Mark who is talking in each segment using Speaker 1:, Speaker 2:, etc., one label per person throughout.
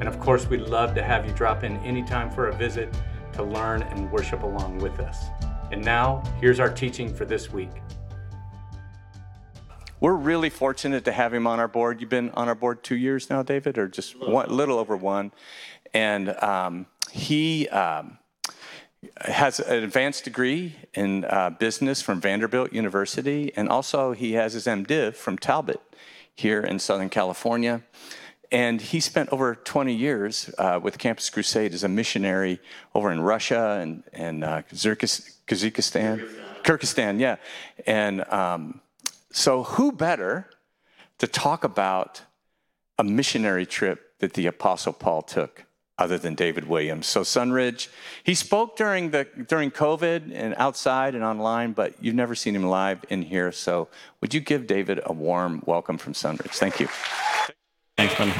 Speaker 1: and of course, we'd love to have you drop in anytime for a visit to learn and worship along with us. And now, here's our teaching for this week.
Speaker 2: We're really fortunate to have him on our board. You've been on our board two years now, David, or just a little, one, little over one. And um, he um, has an advanced degree in uh, business from Vanderbilt University, and also he has his MDiv from Talbot here in Southern California. And he spent over 20 years uh, with Campus Crusade as a missionary over in Russia and, and uh, Kyrgyzstan. Kyrgyzstan, yeah. And um, so, who better to talk about a missionary trip that the Apostle Paul took other than David Williams? So, Sunridge, he spoke during, the, during COVID and outside and online, but you've never seen him live in here. So, would you give David a warm welcome from Sunridge? Thank you.
Speaker 3: Thanks, buddy.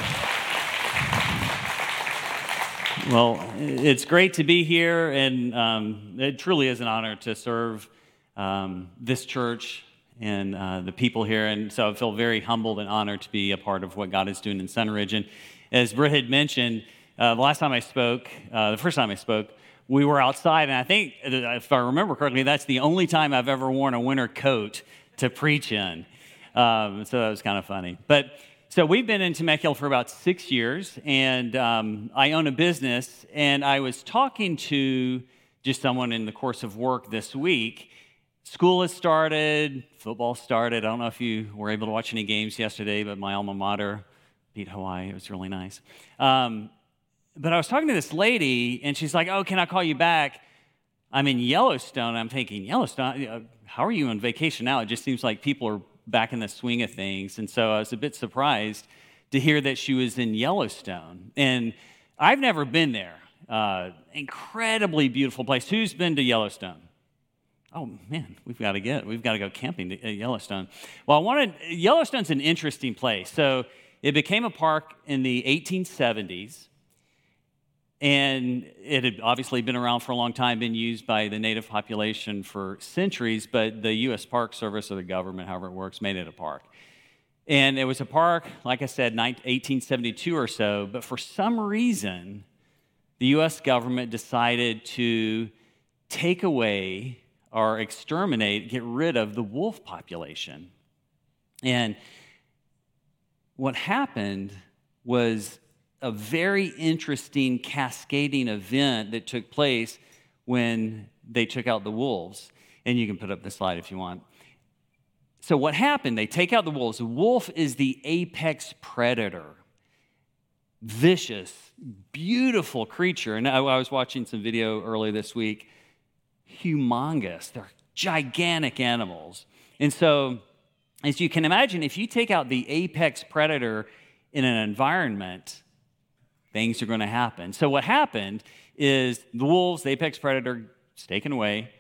Speaker 3: Well, it's great to be here, and um, it truly is an honor to serve um, this church and uh, the people here. And so I feel very humbled and honored to be a part of what God is doing in Sunridge. And as Britt had mentioned, uh, the last time I spoke, uh, the first time I spoke, we were outside, and I think, if I remember correctly, that's the only time I've ever worn a winter coat to preach in. Um, so that was kind of funny. But so we've been in Temecula for about six years, and um, I own a business. And I was talking to just someone in the course of work this week. School has started, football started. I don't know if you were able to watch any games yesterday, but my alma mater beat Hawaii. It was really nice. Um, but I was talking to this lady, and she's like, "Oh, can I call you back?" I'm in Yellowstone. I'm thinking, Yellowstone. How are you on vacation now? It just seems like people are back in the swing of things. And so I was a bit surprised to hear that she was in Yellowstone. And I've never been there. Uh, incredibly beautiful place. Who's been to Yellowstone? Oh man, we've got to get. We've got to go camping at Yellowstone. Well, I wanted Yellowstone's an interesting place. So it became a park in the 1870s. And it had obviously been around for a long time, been used by the native population for centuries, but the U.S. Park Service or the government, however it works, made it a park. And it was a park, like I said, 1872 or so, but for some reason, the U.S. government decided to take away or exterminate, get rid of the wolf population. And what happened was a very interesting cascading event that took place when they took out the wolves. And you can put up the slide if you want. So, what happened? They take out the wolves. The wolf is the apex predator, vicious, beautiful creature. And I, was watching some video earlier this week. Humongous. They're gigantic animals. And so, as you can imagine, if you take out the apex predator in an environment, things are going to happen. So, what happened is the wolves, the apex predator, is taken away.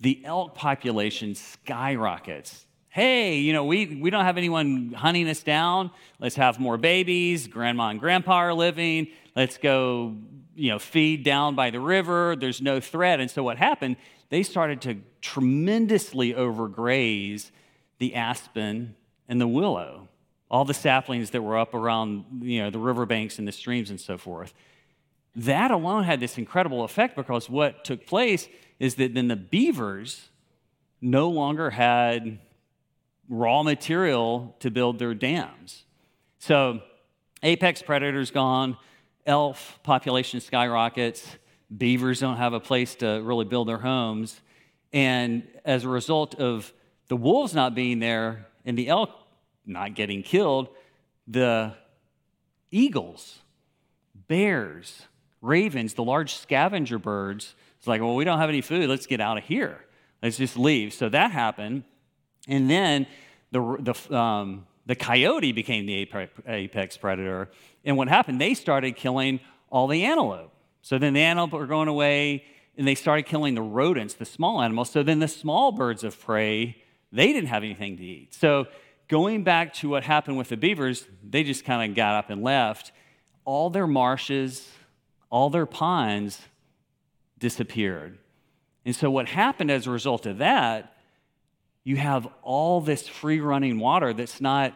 Speaker 3: The elk population skyrockets. Hey, you know, we, we don't have anyone hunting us down. Let's have more babies. Grandma and grandpa are living. Let's go, you know, feed down by the river. There's no threat. And so, what happened? They started to tremendously overgraze the aspen and the willow all the saplings that were up around you know, the riverbanks and the streams and so forth. That alone had this incredible effect because what took place is that then the beavers no longer had raw material to build their dams. So, apex predators gone, elf population skyrockets, beavers don't have a place to really build their homes. And as a result of the wolves not being there and the elk not getting killed, the eagles, bears, ravens, the large scavenger birds, it's like, well, we don't have any food. Let's get out of here. Let's just leave. So that happened. And then the, the, um, the coyote became the apex predator. And what happened? They started killing all the antelope. So then the antelope are going away, and they started killing the rodents, the small animals. So then the small birds of prey, they didn't have anything to eat. So going back to what happened with the beavers, they just kind of got up and left. All their marshes, all their ponds disappeared. And so what happened as a result of that, you have all this free running water that's not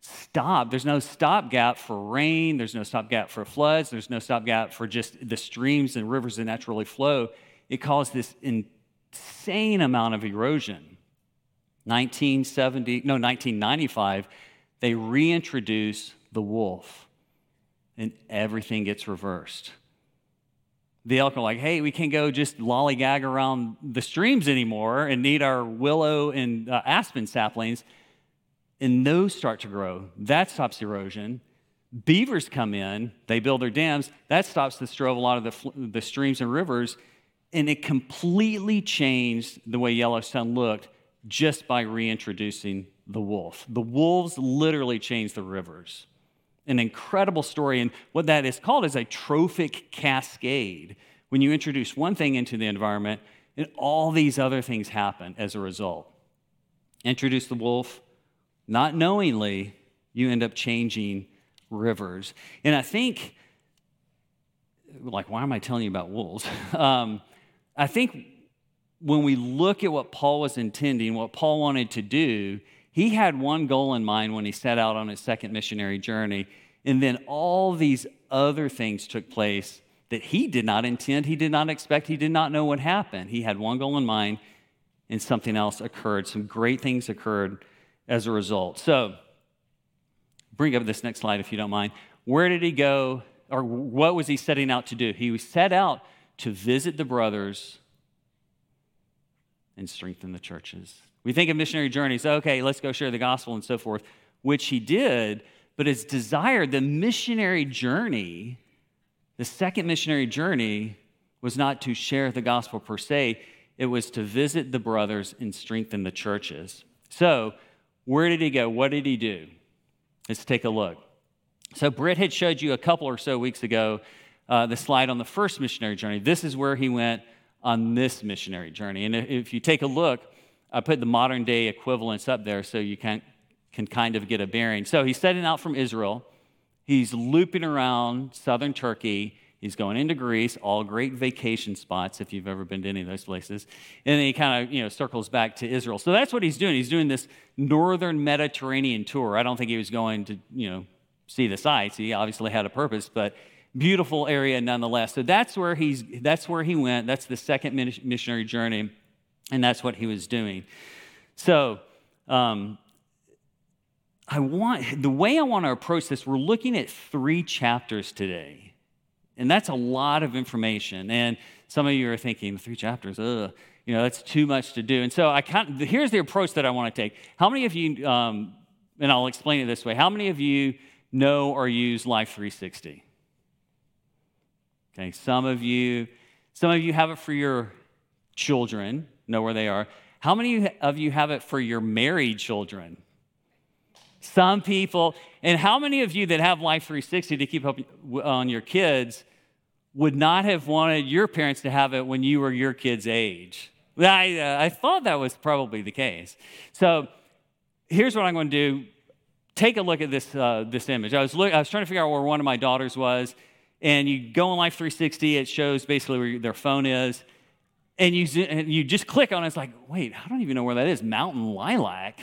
Speaker 3: stopped. There's no stopgap for rain, there's no stopgap for floods, there's no stopgap for just the streams and rivers that naturally flow. It caused this insane amount of erosion. 1970, no, 1995, they reintroduce the wolf, and everything gets reversed. The elk are like, hey, we can't go just lollygag around the streams anymore and need our willow and uh, aspen saplings. And those start to grow. That stops erosion. Beavers come in, they build their dams. That stops the flow of a lot of the, the streams and rivers. And it completely changed the way Yellowstone looked just by reintroducing the wolf. The wolves literally changed the rivers. An incredible story. And what that is called is a trophic cascade. When you introduce one thing into the environment, and all these other things happen as a result. Introduce the wolf, not knowingly, you end up changing rivers. And I think, like, why am I telling you about wolves? Um, I think when we look at what Paul was intending, what Paul wanted to do, he had one goal in mind when he set out on his second missionary journey. And then all these other things took place that he did not intend, he did not expect, he did not know what happened. He had one goal in mind, and something else occurred. Some great things occurred as a result. So, bring up this next slide if you don't mind. Where did he go, or what was he setting out to do? He set out to visit the brothers and strengthen the churches. We think of missionary journeys, okay, let's go share the gospel and so forth, which he did, but his desire, the missionary journey, the second missionary journey, was not to share the gospel per se, it was to visit the brothers and strengthen the churches. So, where did he go? What did he do? Let's take a look. So, Britt had showed you a couple or so weeks ago uh, the slide on the first missionary journey. This is where he went on this missionary journey. And if you take a look, I put the modern day equivalents up there so you can, can kind of get a bearing. So he's setting out from Israel. He's looping around southern Turkey. He's going into Greece, all great vacation spots if you've ever been to any of those places. And then he kind of, you know, circles back to Israel. So that's what he's doing. He's doing this northern Mediterranean tour. I don't think he was going to, you know, see the sights. He obviously had a purpose, but beautiful area nonetheless. So that's where he's that's where he went. That's the second missionary journey, and that's what he was doing. So um, I want the way I want to approach this. We're looking at three chapters today, and that's a lot of information. And some of you are thinking three chapters, ugh, you know, that's too much to do. And so I kind of, here's the approach that I want to take. How many of you, um, and I'll explain it this way. How many of you know or use Life 360? Okay, some of you, some of you have it for your children, know where they are. How many of you have it for your married children? Some people, and how many of you that have Life 360 to keep up on your kids would not have wanted your parents to have it when you were your kid's age? I, uh, I thought that was probably the case. So here's what I'm going to do. Take a look at this, uh, this image. I was, look, I was trying to figure out where one of my daughters was and you go on Life 360, it shows basically where their phone is. And you, and you just click on it, it's like, wait, I don't even know where that is. Mountain Lilac,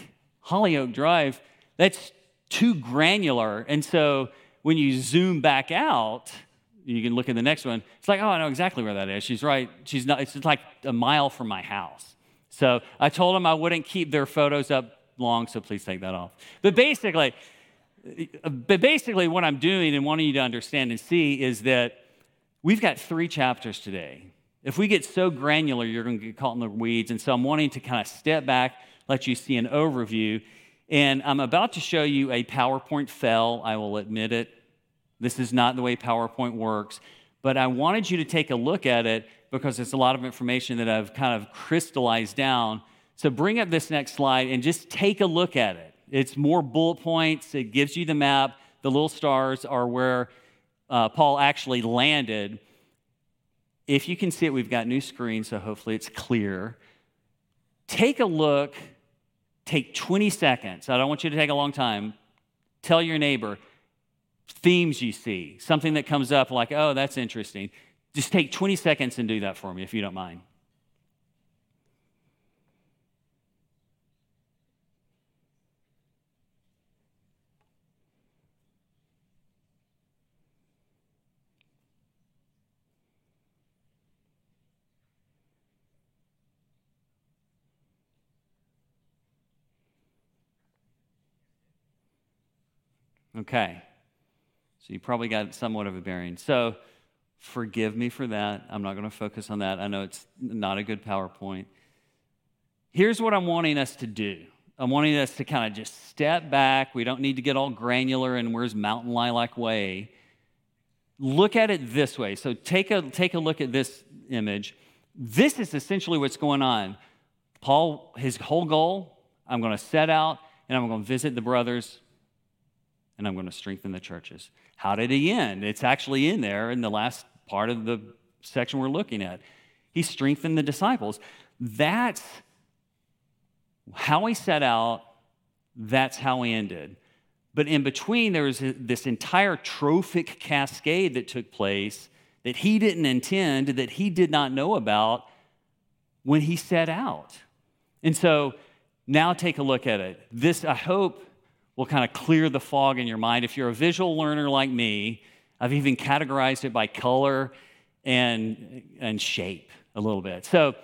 Speaker 3: Hollyoak Drive. That's too granular. And so when you zoom back out, you can look at the next one. It's like, oh, I know exactly where that is. She's right. She's not, it's like a mile from my house. So I told them I wouldn't keep their photos up long, so please take that off. But basically, but basically, what I'm doing and wanting you to understand and see is that we've got three chapters today. If we get so granular, you're going to get caught in the weeds. And so I'm wanting to kind of step back, let you see an overview. And I'm about to show you a PowerPoint fell, I will admit it. This is not the way PowerPoint works. But I wanted you to take a look at it because it's a lot of information that I've kind of crystallized down. So bring up this next slide and just take a look at it. It's more bullet points, it gives you the map. The little stars are where uh, Paul actually landed. If you can see it, we've got new screens, so hopefully it's clear. Take a look, take 20 seconds. I don't want you to take a long time. Tell your neighbor themes you see, something that comes up like, oh, that's interesting. Just take 20 seconds and do that for me if you don't mind. Okay. So you probably got somewhat of a bearing. So forgive me for that. I'm not going to focus on that. I know it's not a good PowerPoint. Here's what I'm wanting us to do. I'm wanting us to kind of just step back. We don't need to get all granular and where's mountain lilac way. Look at it this way. So take a, take a look at this image. This is essentially what's going on. Paul, his whole goal, I'm going to set out and I'm going to visit the brothers and I'm going to strengthen the churches. How did he end? It's actually in there in the last part of the section we're looking at. He strengthened the disciples. That's how he set out, that's how he ended. But in between, there was this entire trophic cascade that took place that he didn't intend, that he did not know about when he set out. And so now take a look at it. This, I hope, will kind of clear the fog in your mind. If you're a visual learner like me, I've even categorized it by color and, and shape a little bit. So,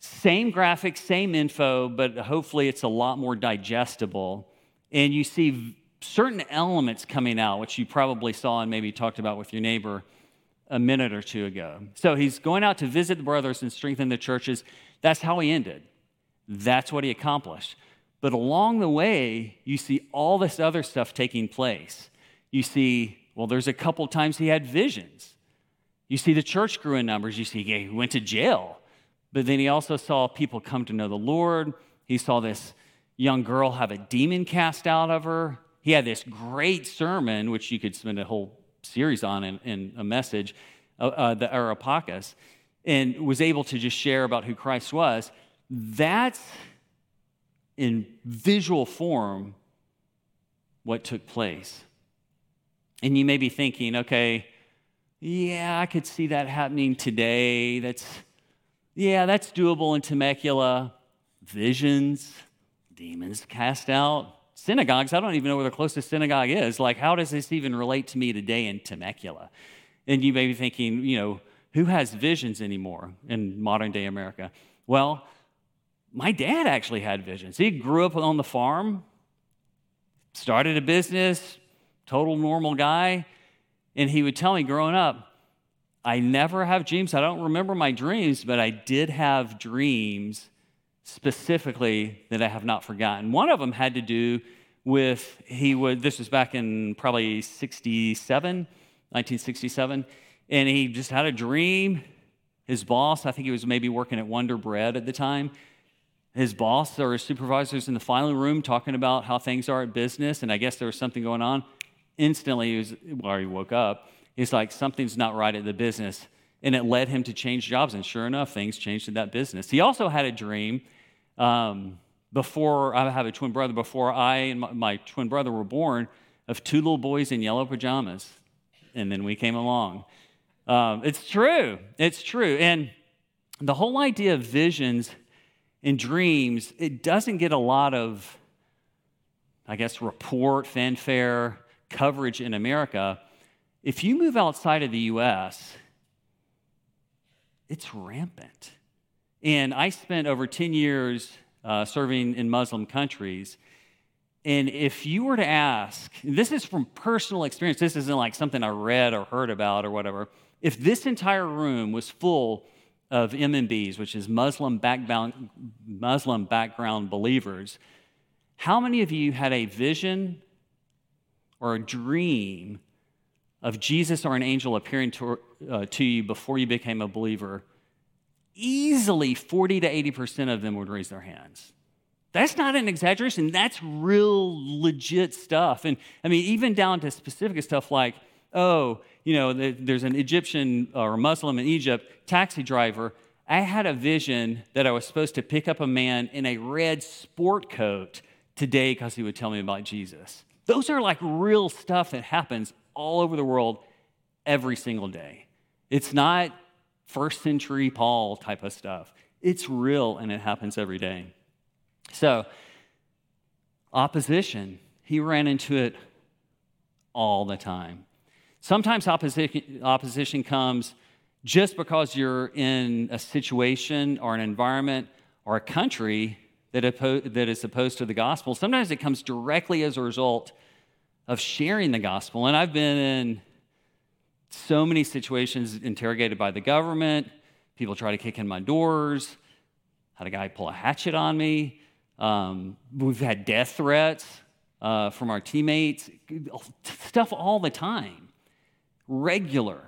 Speaker 3: same graphics, same info, but hopefully it's a lot more digestible. And you see certain elements coming out, which you probably saw and maybe talked about with your neighbor a minute or two ago. So he's going out to visit the brothers and strengthen the churches. That's how he ended. That's what he accomplished. But along the way, you see all this other stuff taking place. You see, well, there's a couple times he had visions. You see the church grew in numbers. You see he went to jail. But then he also saw people come to know the Lord. He saw this young girl have a demon cast out of her. He had this great sermon, which you could spend a whole series on in, in a message, uh, uh, the Areopagus, and was able to just share about who Christ was. That's in visual form what took place. And you may be thinking, okay, yeah, I could see that happening today. That's, yeah, that's doable in Temecula. Visions, demons cast out, synagogues. I don't even know where the closest synagogue is. Like, how does this even relate to me today in Temecula? And you may be thinking, you know, who has visions anymore in modern day America? Well, my dad actually had visions. He grew up on the farm, started a business, total normal guy. And he would tell me growing up, I never have dreams. I don't remember my dreams, but I did have dreams specifically that I have not forgotten. One of them had to do with he would this was back in probably 67 1967 and he just had a dream his boss i think he was maybe working at wonder bread at the time his boss or his supervisors in the filing room talking about how things are at business, and I guess there was something going on. Instantly, he was, well, he woke up. He's like, something's not right at the business. And it led him to change jobs. And sure enough, things changed in that business. He also had a dream um, before I have a twin brother, before I and my, my twin brother were born, of two little boys in yellow pajamas. And then we came along. Um, it's true. It's true. And the whole idea of visions in dreams, it doesn't get a lot of, I guess, report, fanfare, coverage in America. If you move outside of the US, it's rampant. And I spent over 10 years uh, serving in Muslim countries. And if you were to ask, this is from personal experience, this isn't like something I read or heard about or whatever. If this entire room was full of MMBs, which is Muslim background, Muslim background believers, how many of you had a vision or a dream of Jesus or an angel appearing to, uh, to you before you became a believer? Easily 40 to 80% of them would raise their hands. That's not an exaggeration. That's real legit stuff. And I mean, even down to specific stuff like oh, you know, there's an Egyptian uh, or Muslim in Egypt, taxi driver. I had a vision that I was supposed to pick up a man in a red sport coat today because he would tell me about Jesus. Those are like real stuff that happens all over the world every single day. It's not first century Paul type of stuff. It's real and it happens every day. So, opposition, he ran into it all the time. Sometimes opposition, opposition comes just because you're in a situation or an environment or a country that, oppo- that is opposed to the gospel. Sometimes it comes directly as a result of sharing the gospel. And I've been in so many situations interrogated by the government. People try to kick in my doors. Had a guy pull a hatchet on me. Um, we've had death threats uh, from our teammates, stuff all the time, regular.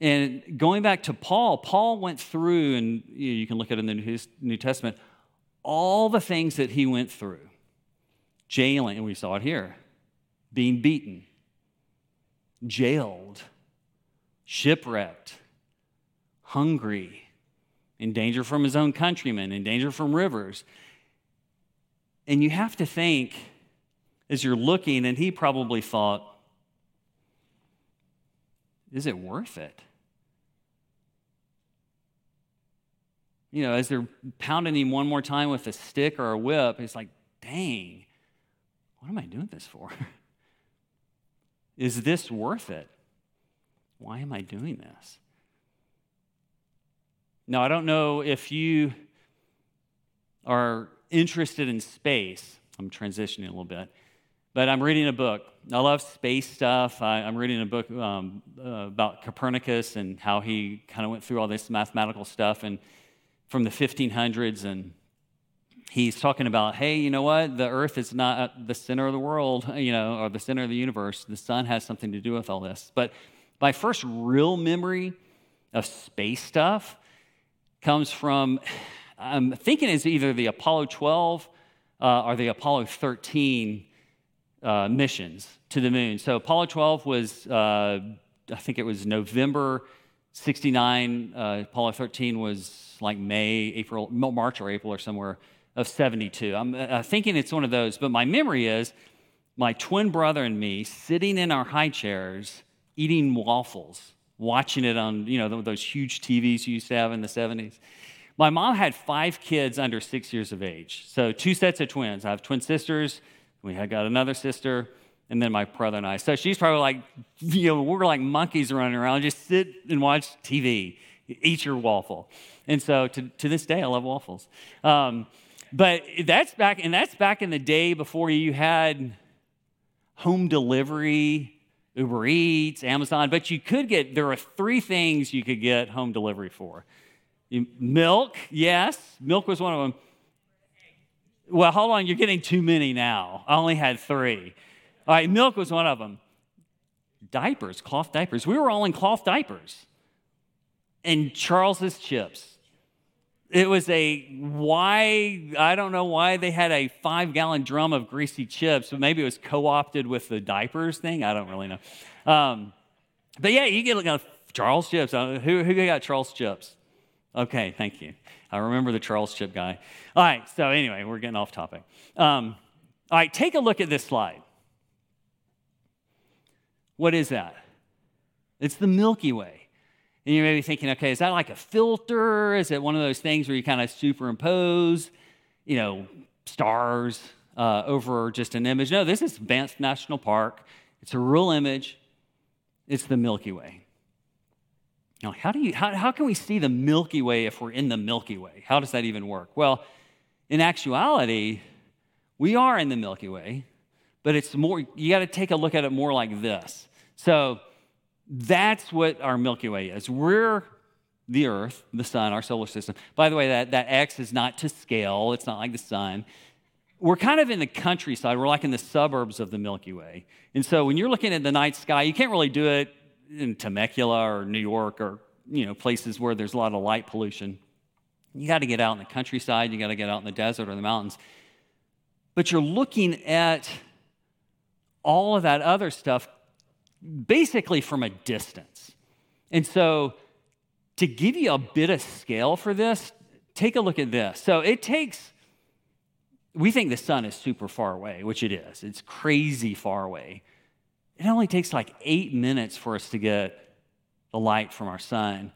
Speaker 3: And going back to Paul, Paul went through, and you can look at it in the New Testament, all the things that he went through. Jailing, and we saw it here, being beaten, jailed, shipwrecked, hungry, in danger from his own countrymen, in danger from rivers. And you have to think, as you're looking, and he probably thought, is it worth it? You know, as they're pounding him one more time with a stick or a whip, he's like, dang, what am I doing this for? Is this worth it? Why am I doing this? Now, I don't know if you are interested in space. I'm transitioning a little bit, but I'm reading a book. I love space stuff. I, am reading a book um, uh, about Copernicus and how he kind of went through all this mathematical stuff and from the 1500s and he's talking about, hey, you know what? The earth is not the center of the world, you know, or the center of the universe. The sun has something to do with all this. But my first real memory of space stuff comes from, I'm thinking it's either the Apollo 12 uh, or the Apollo 13 uh, missions to the moon. So Apollo 12 was, uh, I think it was November 69. Uh, Apollo 13 was like May, April, March or April or somewhere of 72. I'm uh, thinking it's one of those, but my memory is my twin brother and me sitting in our high chairs eating waffles, watching it on, you know, those huge TVs you used to have in the 70s. My mom had five kids under six years of age. So two sets of twins. I have twin sisters. We had got another sister, and then my brother and I. So she's probably like, you know, we're like monkeys running around. Just sit and watch TV, eat your waffle. And so to, to this day, I love waffles. Um, but that's back, and that's back in the day before you had home delivery Uber Eats, Amazon, but you could get, there are three things you could get home delivery for. Milk, yes, milk was one of them. Well, hold on, you're getting too many now. I only had three. All right, milk was one of them. Diapers, cloth diapers. We were all in cloth diapers. And Charles's chips. It was a why, I don't know why they had a five gallon drum of greasy chips, but maybe it was co opted with the diapers thing. I don't really know. Um, but yeah, you get like a Charles chips. Uh, who, who got Charles chips? Okay, thank you. I remember the Charles chip guy. All right, so anyway, we're getting off topic. Um, all right, take a look at this slide. What is that? It's the Milky Way. And you may be thinking, okay, is that like a filter? Is it one of those things where you kind of superimpose, you know, stars uh, over just an image? No, this is Banff National Park. It's a real image. It's the Milky Way. How, do you, how, how can we see the Milky Way if we're in the Milky Way? How does that even work? Well, in actuality, we are in the Milky Way, but it's more, you got to take a look at it more like this. So, that's what our Milky Way is. We're the Earth, the Sun, our solar system. By the way, that, that X is not to scale, it's not like the Sun. We're kind of in the countryside, we're like in the suburbs of the Milky Way. And so when you're looking at the night sky, you can't really do it in Temecula or New York or you know places where there's a lot of light pollution. You got to get out in the countryside, you got to get out in the desert or the mountains. But you're looking at all of that other stuff basically from a distance. And so, to give you a bit of scale for this, take a look at this. So, it takes, we think the sun is super far away, which it is. It's crazy far away. It only takes like eight minutes for us to get the light from our sun.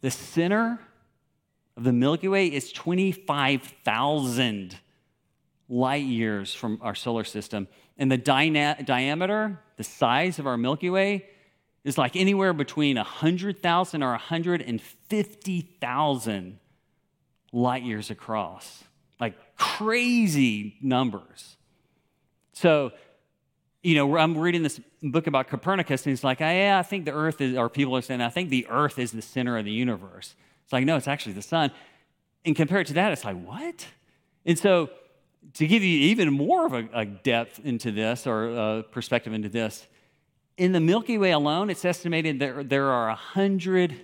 Speaker 3: The center of the Milky Way is 25,000 light years from our solar system. And the dyna- diameter, the size of our Milky Way, is like anywhere between 100,000 or 150,000 light years across. Like crazy numbers. So, you know, I'm reading this book about Copernicus, and he's like, oh, yeah, I think the earth is, or people are saying, I think the earth is the center of the universe. It's like, no, it's actually the sun. And compared to that, it's like, what? And so, to give you even more of a, a depth into this or a perspective into this, in the Milky Way alone, it's estimated that there are 100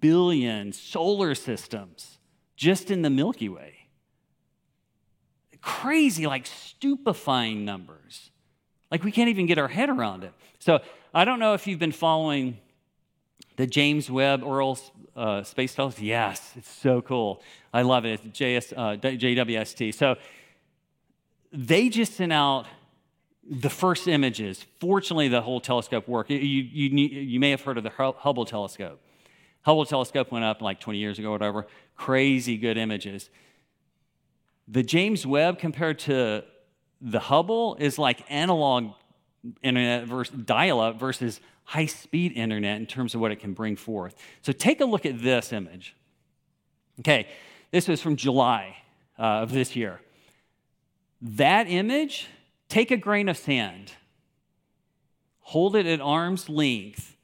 Speaker 3: billion solar systems just in the Milky Way. Crazy, like stupefying numbers. Like we can't even get our head around it. So I don't know if you've been following the James Webb Orbital uh, Space Telescope. Yes, it's so cool. I love it. It's JS, uh, JWST. So they just sent out the first images. Fortunately, the whole telescope worked. You, you, you may have heard of the Hubble telescope. Hubble telescope went up like 20 years ago, or whatever. Crazy good images. The James Webb compared to the Hubble is like analog internet versus dial up versus high speed internet in terms of what it can bring forth. So take a look at this image. Okay, this was from July uh, of this year. That image, take a grain of sand, hold it at arm's length.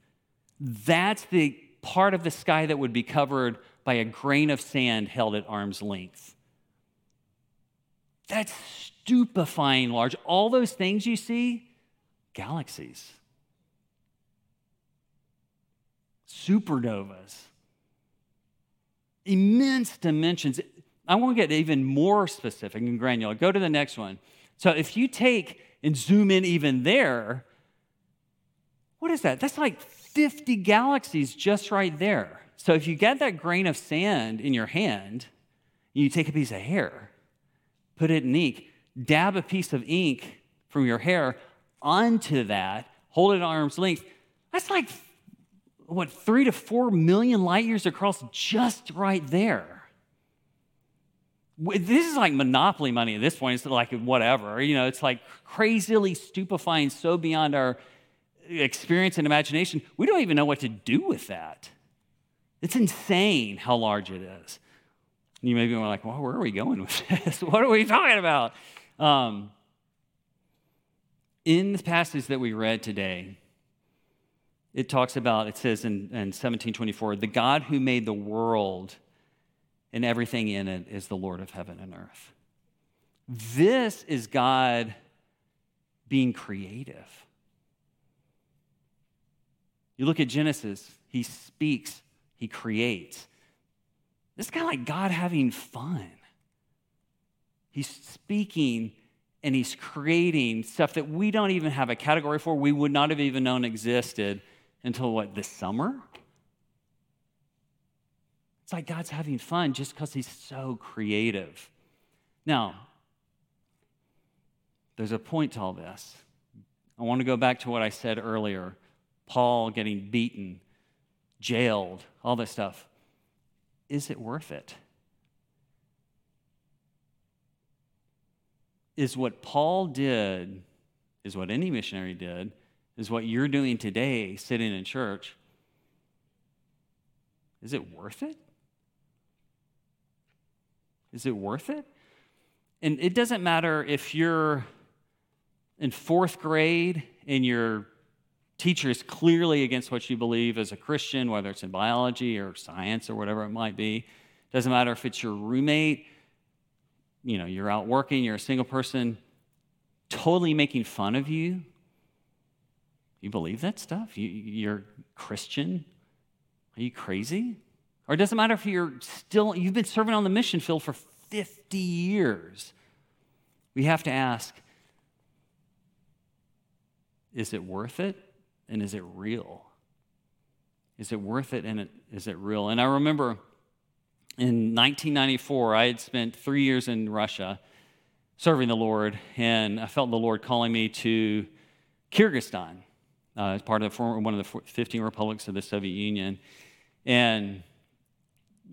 Speaker 3: That's the part of the sky that would be covered by a grain of sand held at arm's length. That's stupefying large. All those things you see, galaxies, supernovas, immense dimensions. I want to get even more specific and granular. Go to the next one. So if you take and zoom in even there, what is that? That's like 50 galaxies just right there. So if you get that grain of sand in your hand, you take a piece of hair, put it in ink, dab a piece of ink from your hair onto that, hold it at arm's length. That's like, what, three to four million light years across just right there. This is like monopoly money at this point. It's like whatever. You know, it's like crazily stupefying, so beyond our experience and imagination. We don't even know what to do with that. It's insane how large it is. You may be like, well, where are we going with this? what are we talking about? Um, in the passage that we read today, it talks about, it says in, in 1724, the God who made the world and everything in it is the Lord of heaven and earth. This is God being creative. You look at Genesis, he speaks, he creates. Is kind of like God having fun. He's speaking and he's creating stuff that we don't even have a category for, we would not have even known existed until what, this summer? It's like God's having fun just because he's so creative. Now, there's a point to all this. I want to go back to what I said earlier Paul getting beaten, jailed, all this stuff. Is it worth it? is what Paul did, is what any missionary did, is what you're doing today sitting in church. Is it worth it? Is it worth it? And it doesn't matter if you're in fourth grade and your teacher is clearly against what you believe as a Christian, whether it's in biology or science or whatever it might be. Doesn't matter if it's your roommate you know, you're out working, you're a single person, totally making fun of you. You believe that stuff? You, you're Christian? Are you crazy? Or it doesn't matter if you're still, you've been serving on the mission field for 50 years. We have to ask is it worth it? And is it real? Is it worth it and is it real? And I remember in 1994, I had spent three years in Russia serving the Lord, and I felt the Lord calling me to Kyrgyzstan uh, as part of the former, one of the 15 republics of the Soviet Union. And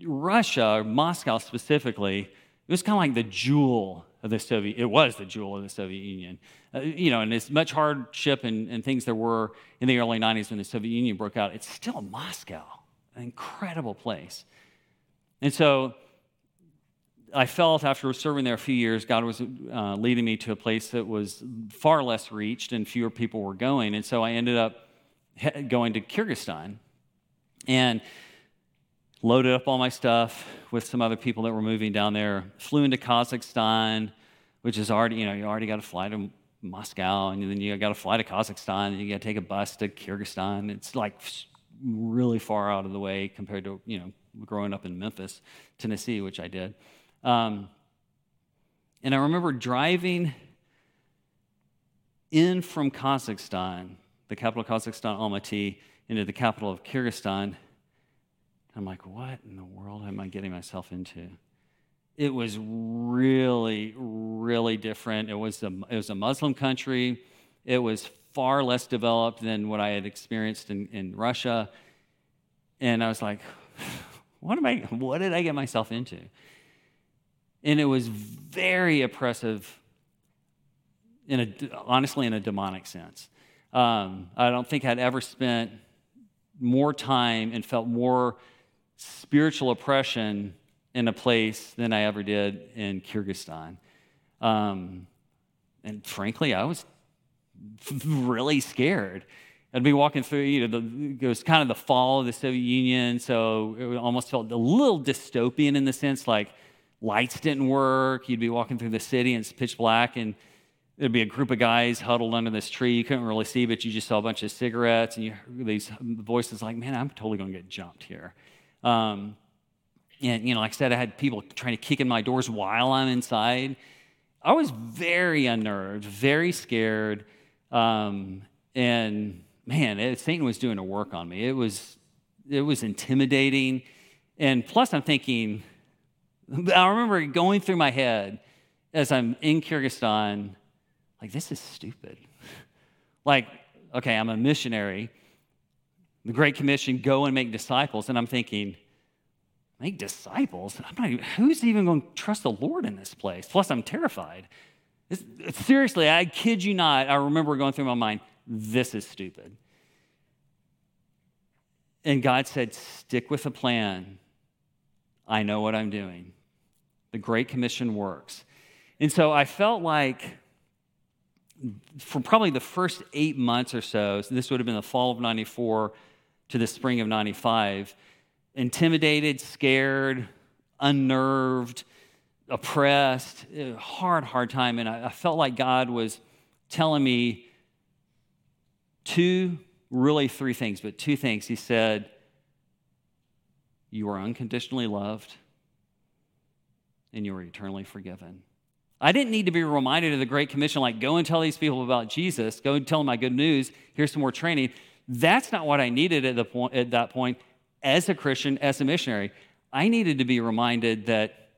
Speaker 3: Russia, Moscow specifically, it was kind of like the jewel of the Soviet, it was the jewel of the Soviet Union. Uh, you know, and as much hardship and, and things there were in the early 90s when the Soviet Union broke out, it's still Moscow, an incredible place. And so I felt after serving there a few years, God was uh, leading me to a place that was far less reached and fewer people were going. And so I ended up going to Kyrgyzstan and loaded up all my stuff with some other people that were moving down there. Flew into Kazakhstan, which is already, you know, you already got to fly to Moscow, and then you got to fly to Kazakhstan, and you got to take a bus to Kyrgyzstan. It's like really far out of the way compared to, you know, growing up in Memphis, Tennessee, which I did. Um, and I remember driving in from Kazakhstan, the capital of Kazakhstan, Almaty, into the capital of Kyrgyzstan. I'm like, what in the world am I getting myself into? It was really, really different. It was a, it was a Muslim country. It was far less developed than what I had experienced in, in Russia. And I was like, what am I, what did I get myself into? And it was very oppressive, in a, honestly, in a demonic sense. Um, I don't think I'd ever spent more time and felt more spiritual oppression in a place than I ever did in Kyrgyzstan. Um, and frankly, I was really scared. I'd be walking through, you know, the, it was kind of the fall of the Soviet Union, so it almost felt a little dystopian in the sense like lights didn't work. You'd be walking through the city and it's pitch black, and there'd be a group of guys huddled under this tree. You couldn't really see, but you just saw a bunch of cigarettes, and you heard these voices like, "Man, I'm totally going to get jumped here." Um, and you know, like I said, I had people trying to kick in my doors while I'm inside. I was very unnerved, very scared, um, and man, it, Satan was doing a work on me. It was it was intimidating, and plus, I'm thinking I remember going through my head as I'm in Kyrgyzstan, like, this is stupid. like, okay, I'm a missionary. The Great Commission, go and make disciples. And I'm thinking, make disciples? I'm Even, who's even going to trust the Lord in this place? Plus, I'm terrified. It's, seriously, I kid you not, I remember going through my mind, this is stupid. And God said, stick with the plan. I know what I'm doing. The Great Commission works. And so I felt like for probably the first eight months or so, so this would have been the fall of 94 to the spring of 95, intimidated, scared, unnerved, oppressed, hard, hard time. And I, I felt like God was telling me two, really three things, but two things. He said, You are unconditionally loved and you are eternally forgiven. I didn't need to be reminded of the Great Commission, like, go and tell these people about Jesus, go and tell them my good news, here's some more training. That's not what I needed at, the point, at that point as a Christian, as a missionary. I needed to be reminded that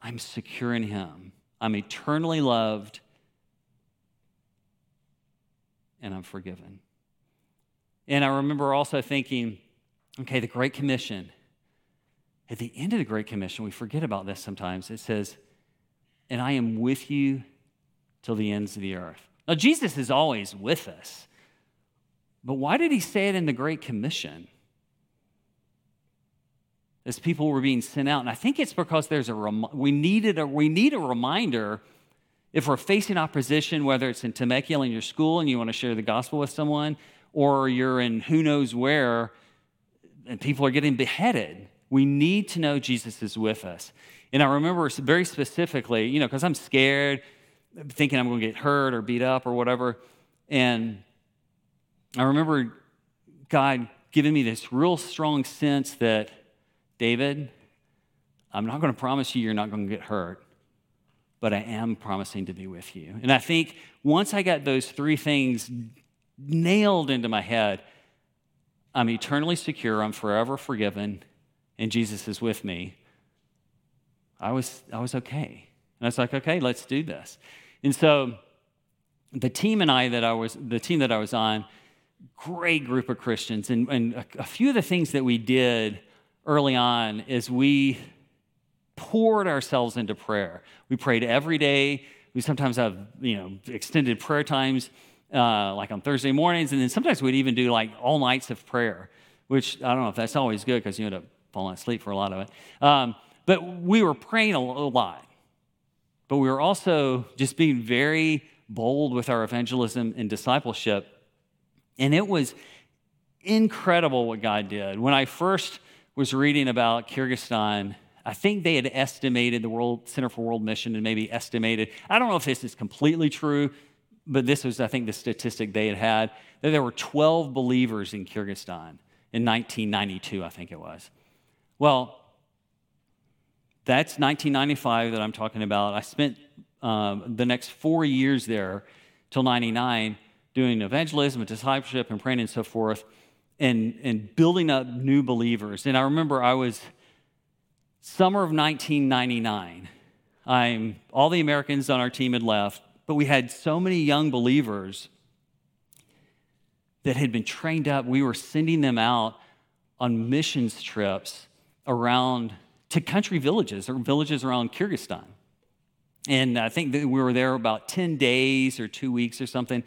Speaker 3: I'm secure in Him, I'm eternally loved, and I'm forgiven. And I remember also thinking, okay, the Great Commission, at the end of the Great Commission, we forget about this sometimes. It says, And I am with you till the ends of the earth. Now, Jesus is always with us. But why did he say it in the Great Commission? As people were being sent out. And I think it's because there's a rem- we needed a we need a reminder if we're facing opposition, whether it's in Temecula in your school and you want to share the gospel with someone, or you're in who knows where and people are getting beheaded. We need to know Jesus is with us. And I remember very specifically, you know, because I'm scared, thinking I'm going to get hurt or beat up or whatever. And I remember God giving me this real strong sense that, David, I'm not going to promise you you're not going to get hurt, but I am promising to be with you. And I think once I got those three things nailed into my head I'm eternally secure, I'm forever forgiven, and Jesus is with me, I was, I was okay. And I was like, okay, let's do this. And so the team and I that I was, the team that I was on, great group of Christians. And, and a, a few of the things that we did early on is we poured ourselves into prayer. We prayed every day. We sometimes have, you know, extended prayer times uh, like on Thursday mornings, and then sometimes we'd even do like all nights of prayer, which I don't know if that's always good because you end up falling asleep for a lot of it. Um, but we were praying a, a lot, but we were also just being very bold with our evangelism and discipleship, and it was incredible what God did. When I first was reading about Kyrgyzstan, I think they had estimated the World Center for World Mission and maybe estimated. I don't know if this is completely true but this was, I think, the statistic they had had that there were 12 believers in Kyrgyzstan in 1992, I think it was. Well, that's 1995 that I'm talking about. I spent um, the next four years there till 99 doing evangelism and discipleship and praying and so forth and, and building up new believers. And I remember I was summer of 1999. I'm, all the Americans on our team had left but we had so many young believers that had been trained up. We were sending them out on missions trips around to country villages or villages around Kyrgyzstan. And I think that we were there about 10 days or two weeks or something.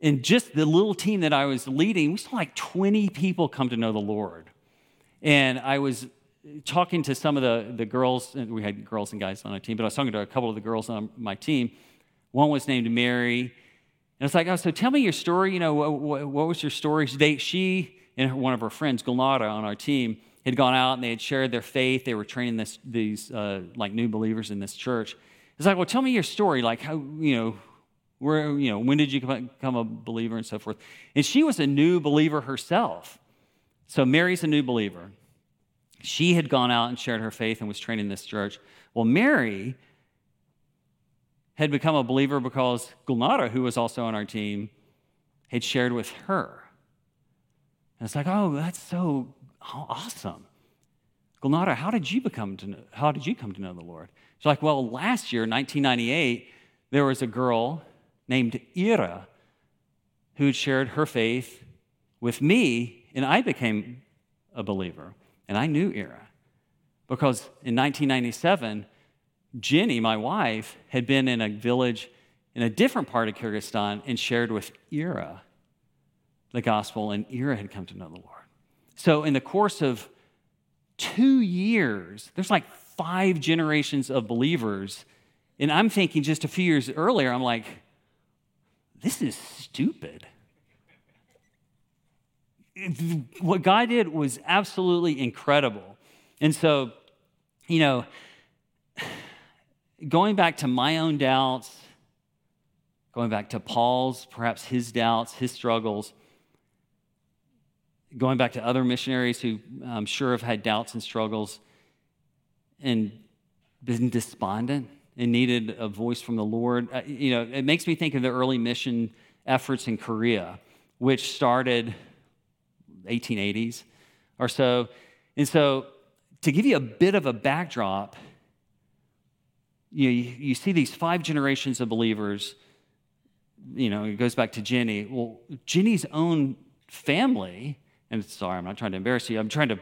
Speaker 3: And just the little team that I was leading, we saw like 20 people come to know the Lord. And I was talking to some of the, the girls, and we had girls and guys on our team, but I was talking to a couple of the girls on my team one was named Mary. And it's like, oh, so tell me your story. You know, what, what was your story? They, she and one of her friends, Gulnara, on our team, had gone out and they had shared their faith. They were training this, these uh, like new believers in this church. It's like, well, tell me your story. Like, how, you know, where, you know, when did you become a believer and so forth? And she was a new believer herself. So Mary's a new believer. She had gone out and shared her faith and was training this church. Well, Mary had become a believer because Gulnara, who was also on our team, had shared with her. And it's like, oh, that's so awesome. Gulnara, how did you become to know, how did you come to know the Lord? She's like, well, last year, 1998, there was a girl named Ira who had shared her faith with me, and I became a believer. And I knew Ira because in 1997, Jenny, my wife, had been in a village in a different part of Kyrgyzstan and shared with Ira the gospel, and Ira had come to know the Lord. So, in the course of two years, there's like five generations of believers. And I'm thinking just a few years earlier, I'm like, this is stupid. What God did was absolutely incredible. And so, you know, going back to my own doubts, going back to Paul's, perhaps his doubts, his struggles, going back to other missionaries who I'm sure have had doubts and struggles and been despondent and needed a voice from the Lord. Uh, you know, it makes me think of the early mission efforts in Korea, which started 1880s or so. And so, to give you a bit of a backdrop, you, you, see these five generations of believers. You know, it goes back to Jenny. Well, Jenny's own family, and sorry, I'm not trying to embarrass you. I'm trying to,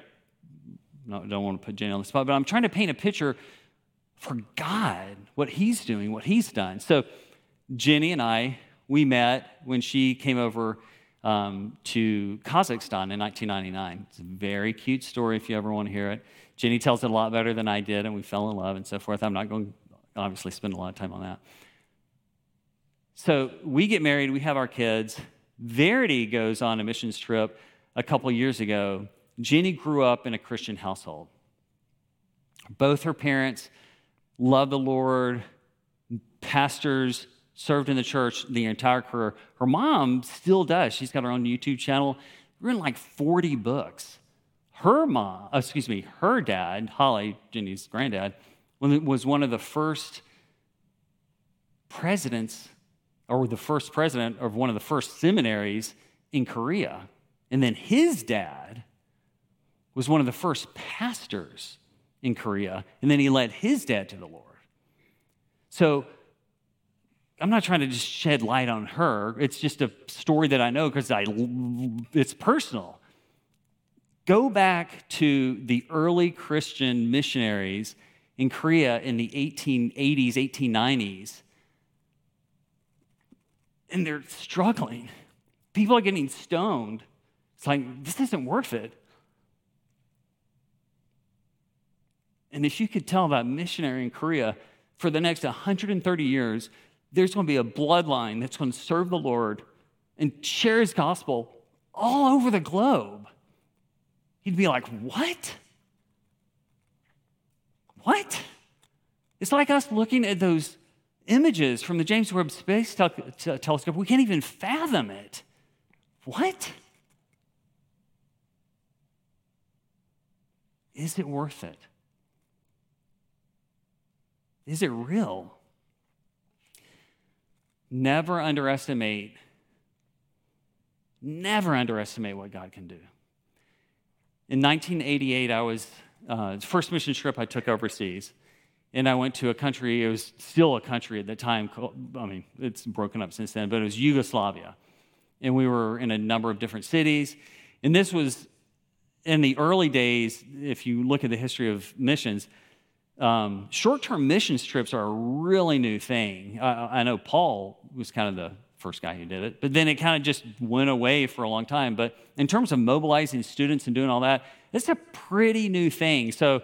Speaker 3: no, don't want to put Jenny on the spot, but I'm trying to paint a picture for God, what He's doing, what He's done. So, Jenny and I, we met when she came over um, to Kazakhstan in 1999. It's a very cute story if you ever want to hear it. Jenny tells it a lot better than I did, and we fell in love and so forth. I'm not going to obviously spend a lot of time on that. So we get married, we have our kids. Verity goes on a missions trip a couple years ago. Jenny grew up in a Christian household. Both her parents loved the Lord, pastors, served in the church the entire career. Her mom still does. She's got her own YouTube channel, written like 40 books. Her mom, oh, excuse me, her dad, Holly, Jenny's granddad, was one of the first presidents or the first president of one of the first seminaries in Korea. And then his dad was one of the first pastors in Korea. And then he led his dad to the Lord. So I'm not trying to just shed light on her. It's just a story that I know because I it's personal. Go back to the early Christian missionaries in Korea in the 1880s, 1890s. And they're struggling. People are getting stoned. It's like, this isn't worth it. And if you could tell that missionary in Korea for the next 130 years, there's going to be a bloodline that's going to serve the Lord and share his gospel all over the globe. He'd be like, What? What? It's like us looking at those images from the James Webb Space Telescope. We can't even fathom it. What? Is it worth it? Is it real? Never underestimate, never underestimate what God can do. In 1988, I was, uh, first mission trip I took overseas, and I went to a country, it was still a country at the time, I mean, it's broken up since then, but it was Yugoslavia. And we were in a number of different cities. And this was in the early days, if you look at the history of missions, um, short term mission trips are a really new thing. I, I, know Paul was kind of the first guy who did it, but then it kind of just went away for a long time. But in terms of mobilizing students and doing all that, it's a pretty new thing. So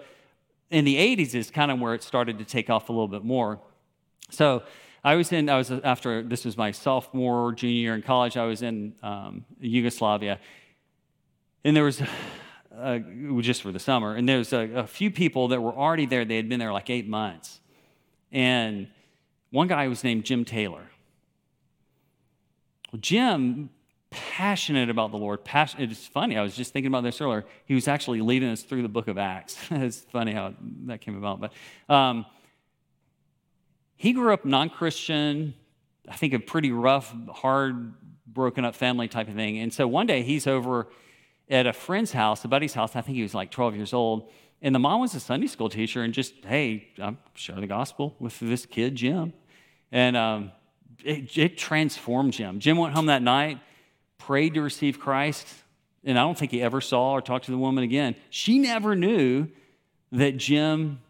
Speaker 3: in the 80s is kind of where it started to take off a little bit more. So I was in, I was after, this was my sophomore, junior year in college, I was in um, Yugoslavia. And there was uh, just for the summer. And there's a, a, few people that were already there. They had been there like eight months. And one guy was named Jim Taylor. Well, Jim, passionate about the Lord. Passion, it's funny. I was just thinking about this earlier. He was actually leading us through the book of Acts. it's funny how that came about. But um, he grew up non Christian, I think a pretty rough, hard, broken up family type of thing. And so one day he's over at a friend's house, a buddy's house. I think he was like 12 years old. And the mom was a Sunday school teacher and just, hey, I'm sharing the gospel with this kid, Jim. And um, it, it transformed Jim. Jim went home that night, prayed to receive Christ, and I don't think he ever saw or talked to the woman again. She never knew that Jim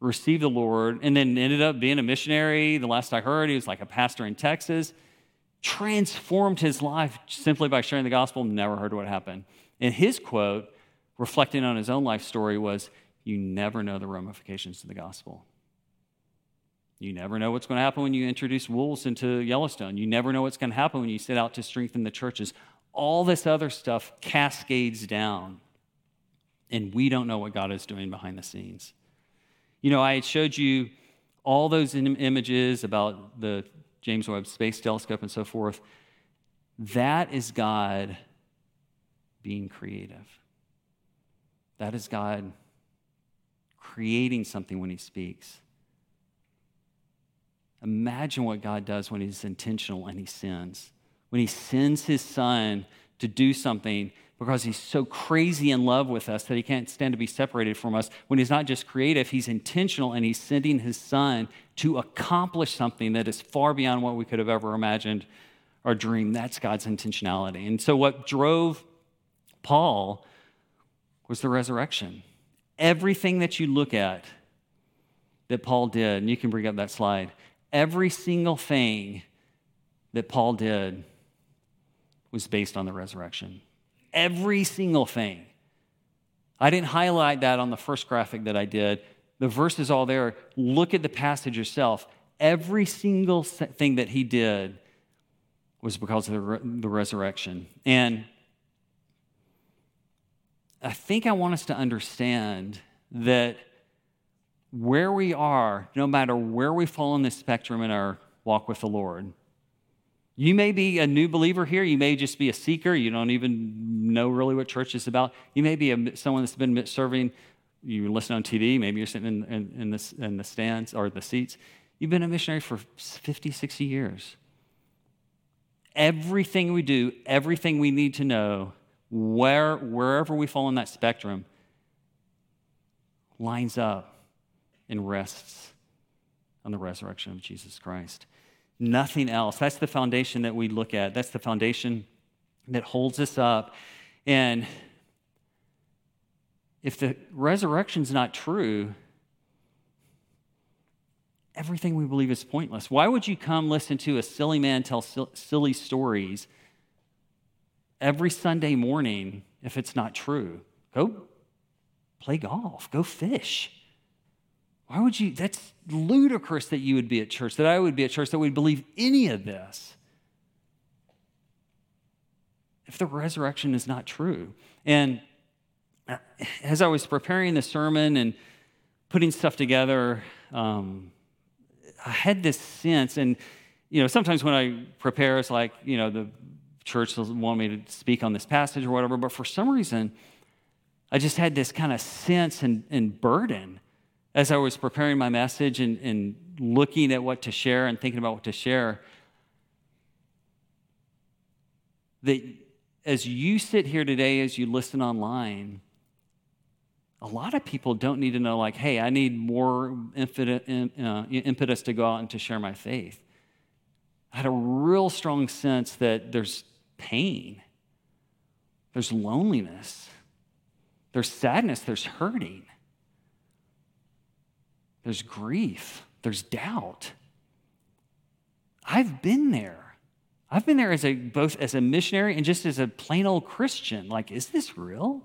Speaker 3: received the Lord and then ended up being a missionary. The last I heard, he was like a pastor in Texas. Transformed his life simply by sharing the gospel, never heard what happened. And his quote, reflecting on his own life story, was You never know the ramifications of the gospel. You never know what's going to happen when you introduce wolves into Yellowstone. You never know what's going to happen when you set out to strengthen the churches. All this other stuff cascades down, and we don't know what God is doing behind the scenes. You know, I had showed you all those images about the James Webb Space Telescope and so forth. That is God being creative. That is God creating something when He speaks. Imagine what God does when He's intentional and He sins. When He sends His Son to do something because He's so crazy in love with us that He can't stand to be separated from us. When He's not just creative, He's intentional and He's sending His Son to accomplish something that is far beyond what we could have ever imagined or dreamed. That's God's intentionality. And so, what drove Paul was the resurrection. Everything that you look at that Paul did, and you can bring up that slide, every single thing that Paul did was based on the resurrection. Every single thing. I didn't highlight that on the first graphic that I did. The verse is all there. Look at the passage yourself. Every single thing that he did was because of the, re- the resurrection. And I think I want us to understand that where we are, no matter where we fall on the spectrum in our walk with the Lord, you may be a new believer here. You may just be a seeker. You don't even know really what church is about. You may be a, someone that's been serving. You listen on TV. Maybe you're sitting in, in, in, the, in the stands or the seats. You've been a missionary for 50, 60 years. everything we do, everything we need to know, where, wherever we fall in that spectrum, lines up and rests on the resurrection of Jesus Christ. Nothing else. That's the foundation that we look at. That's the foundation that holds us up. And if the resurrection's not true, everything we believe is pointless. Why would you come listen to a silly man tell silly stories every Sunday morning if it's not true? Go play golf, go fish. Why would you? That's ludicrous that you would be at church, that I would be at church, that would believe any of this if the resurrection is not true. And as I was preparing the sermon and putting stuff together, um, I had this sense, and you know, sometimes when I prepare, it's like you know the church will want me to speak on this passage or whatever. But for some reason, I just had this kind of sense and, and burden as I was preparing my message and, and looking at what to share and thinking about what to share. That as you sit here today, as you listen online, a lot of people don't need to know, like, hey, I need more uh, impetus to go out and to share my faith. I had a real strong sense that there's pain, there's loneliness, there's sadness, there's hurting, there's grief, there's doubt. I've been there. I've been there as a both as a missionary and just as a plain old Christian. Like, is this real?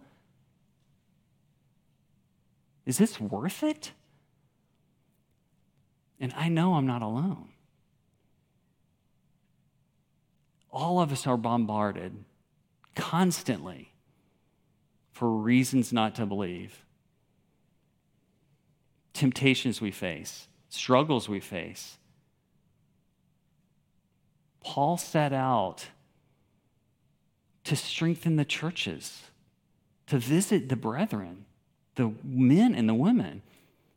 Speaker 3: Is this worth it? And I know I'm not alone. All of us are bombarded constantly for reasons not to believe. Temptations we face, struggles we face. Paul set out to strengthen the churches, to visit the brethren the men and the women.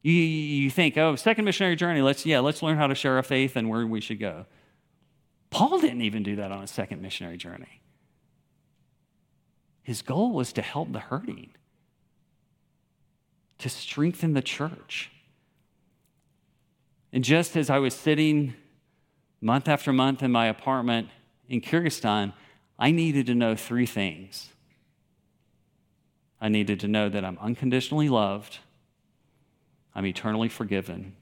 Speaker 3: You, you think, oh, second missionary journey, let's, yeah, let's learn how to share our faith and where we should go. Paul didn't even do that on a second missionary journey. His goal was to help the hurting, to strengthen the church. And just as I was sitting month after month in my apartment in Kyrgyzstan, I needed to know three things. I needed to know that I'm unconditionally loved, I'm eternally forgiven,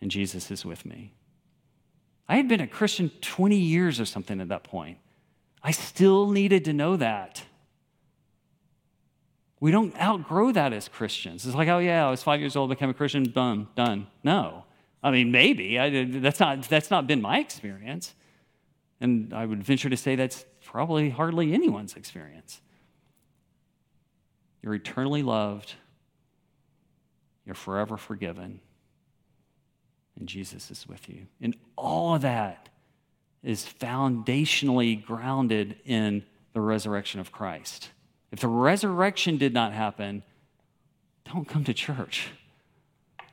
Speaker 3: and Jesus is with me. I had been a Christian 20 years or something at that point. I still needed to know that. We don't outgrow that as Christians. It's like, oh, yeah, I was five years old, became a Christian, done, done. No. I mean, maybe. I, that's, not, that's not been my experience. And I would venture to say that's probably hardly anyone's experience. You're eternally loved. You're forever forgiven. And Jesus is with you. And all of that is foundationally grounded in the resurrection of Christ. If the resurrection did not happen, don't come to church.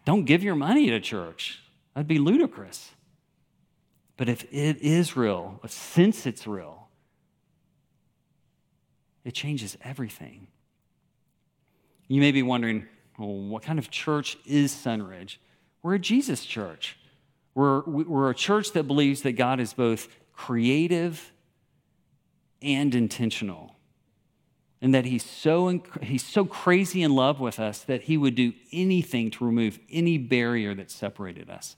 Speaker 3: Don't give your money to church. That'd be ludicrous. But if it is real, since it's real, it changes everything. You may be wondering, well, what kind of church is Sunridge? We're a Jesus church. We're, we're a church that believes that God is both creative and intentional. And that he's so, he's so crazy in love with us that he would do anything to remove any barrier that separated us.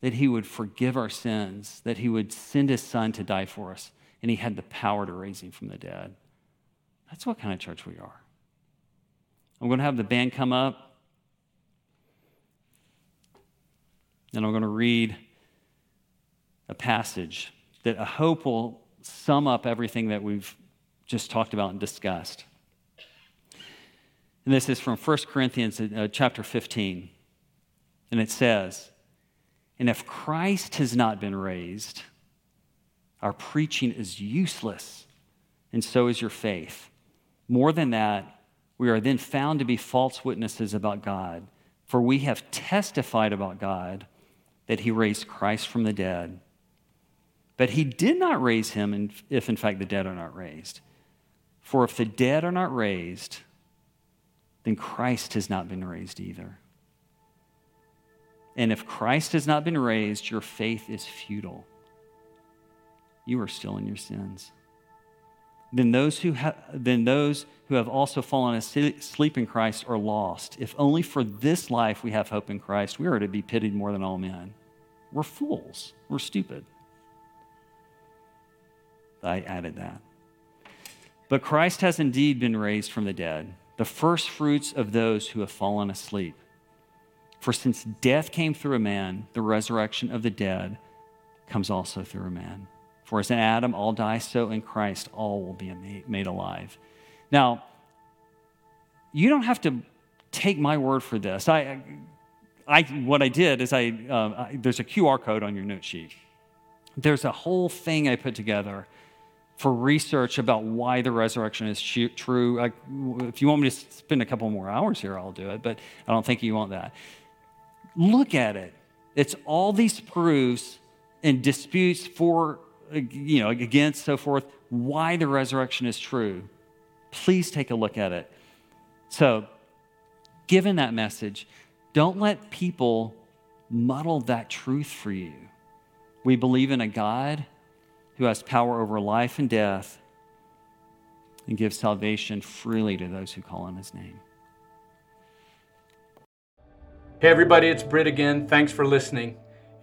Speaker 3: That he would forgive our sins, that he would send his son to die for us, and he had the power to raise him from the dead. That's what kind of church we are. I'm going to have the band come up. And I'm going to read a passage that I hope will sum up everything that we've just talked about and discussed. And this is from 1 Corinthians uh, chapter 15. And it says, And if Christ has not been raised, our preaching is useless, and so is your faith. More than that, we are then found to be false witnesses about God, for we have testified about God that he raised Christ from the dead, But he did not raise him if, in fact, the dead are not raised. For if the dead are not raised, then Christ has not been raised either. And if Christ has not been raised, your faith is futile. You are still in your sins. Then those who, ha- then those who have also fallen asleep in Christ are lost. If only for this life we have hope in Christ, we are to be pitied more than all men. We're fools. We're stupid. I added that. But Christ has indeed been raised from the dead, the first fruits of those who have fallen asleep. For since death came through a man, the resurrection of the dead comes also through a man. For as in Adam all die, so in Christ all will be made alive. Now, you don't have to take my word for this. I, I, what I did is I, uh, I, there's a QR code on your note sheet. There's a whole thing I put together for research about why the resurrection is true. I, if you want me to spend a couple more hours here, I'll do it, but I don't think you want that. Look at it. It's all these proofs and disputes for, you know, against, so forth, why the resurrection is true. Please take a look at it. So, given that message, don't let people muddle that truth for you. We believe in a God who has power over life and death and gives salvation freely to those who call on his name.
Speaker 1: Hey, everybody, it's Britt again. Thanks for listening.